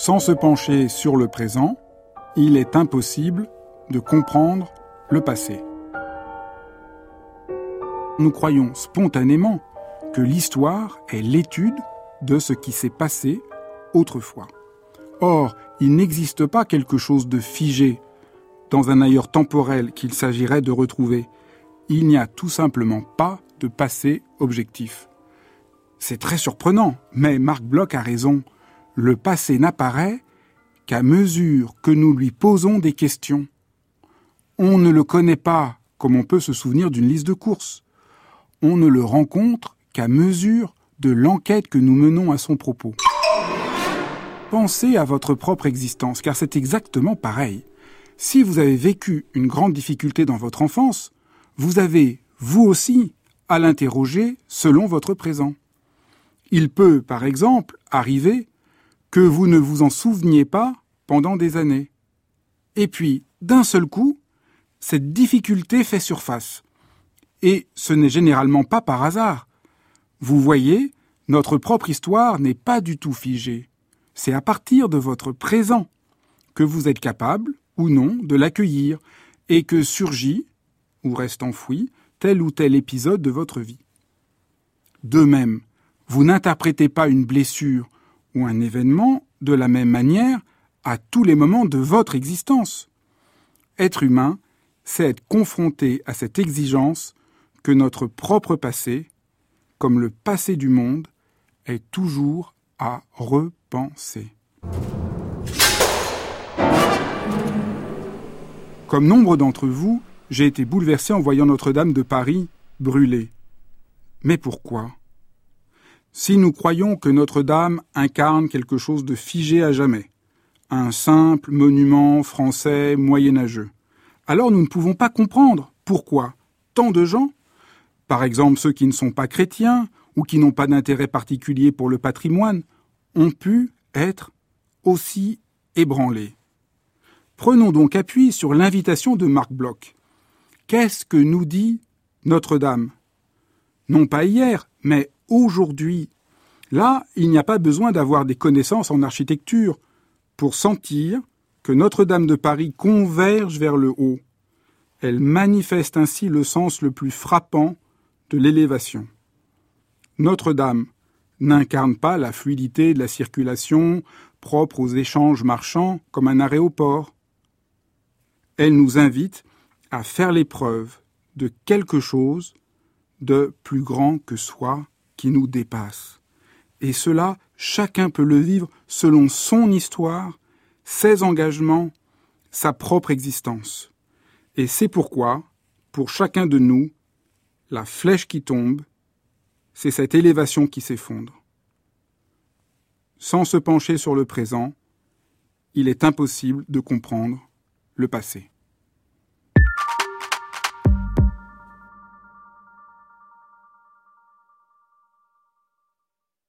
Sans se pencher sur le présent, il est impossible de comprendre le passé. Nous croyons spontanément que l'histoire est l'étude de ce qui s'est passé autrefois. Or, il n'existe pas quelque chose de figé dans un ailleurs temporel qu'il s'agirait de retrouver. Il n'y a tout simplement pas de passé objectif. C'est très surprenant, mais Marc Bloch a raison. Le passé n'apparaît qu'à mesure que nous lui posons des questions. On ne le connaît pas comme on peut se souvenir d'une liste de courses. On ne le rencontre qu'à mesure de l'enquête que nous menons à son propos. Pensez à votre propre existence, car c'est exactement pareil. Si vous avez vécu une grande difficulté dans votre enfance, vous avez, vous aussi, à l'interroger selon votre présent. Il peut, par exemple, arriver que vous ne vous en souveniez pas pendant des années. Et puis, d'un seul coup, cette difficulté fait surface. Et ce n'est généralement pas par hasard. Vous voyez, notre propre histoire n'est pas du tout figée. C'est à partir de votre présent que vous êtes capable, ou non, de l'accueillir, et que surgit, ou reste enfoui, tel ou tel épisode de votre vie. De même, vous n'interprétez pas une blessure ou un événement de la même manière à tous les moments de votre existence. Être humain, c'est être confronté à cette exigence que notre propre passé, comme le passé du monde, est toujours à repenser. Comme nombre d'entre vous, j'ai été bouleversé en voyant Notre-Dame de Paris brûler. Mais pourquoi? Si nous croyons que Notre-Dame incarne quelque chose de figé à jamais, un simple monument français moyenâgeux, alors nous ne pouvons pas comprendre pourquoi tant de gens, par exemple ceux qui ne sont pas chrétiens ou qui n'ont pas d'intérêt particulier pour le patrimoine, ont pu être aussi ébranlés. Prenons donc appui sur l'invitation de Marc Bloch. Qu'est-ce que nous dit Notre-Dame? Non pas hier, mais aujourd'hui. Là, il n'y a pas besoin d'avoir des connaissances en architecture pour sentir que Notre-Dame de Paris converge vers le haut. Elle manifeste ainsi le sens le plus frappant de l'élévation. Notre-Dame n'incarne pas la fluidité de la circulation propre aux échanges marchands comme un aéroport elle nous invite à faire l'épreuve de quelque chose de plus grand que soi qui nous dépasse. Et cela, chacun peut le vivre selon son histoire, ses engagements, sa propre existence. Et c'est pourquoi, pour chacun de nous, la flèche qui tombe, c'est cette élévation qui s'effondre. Sans se pencher sur le présent, il est impossible de comprendre le passé.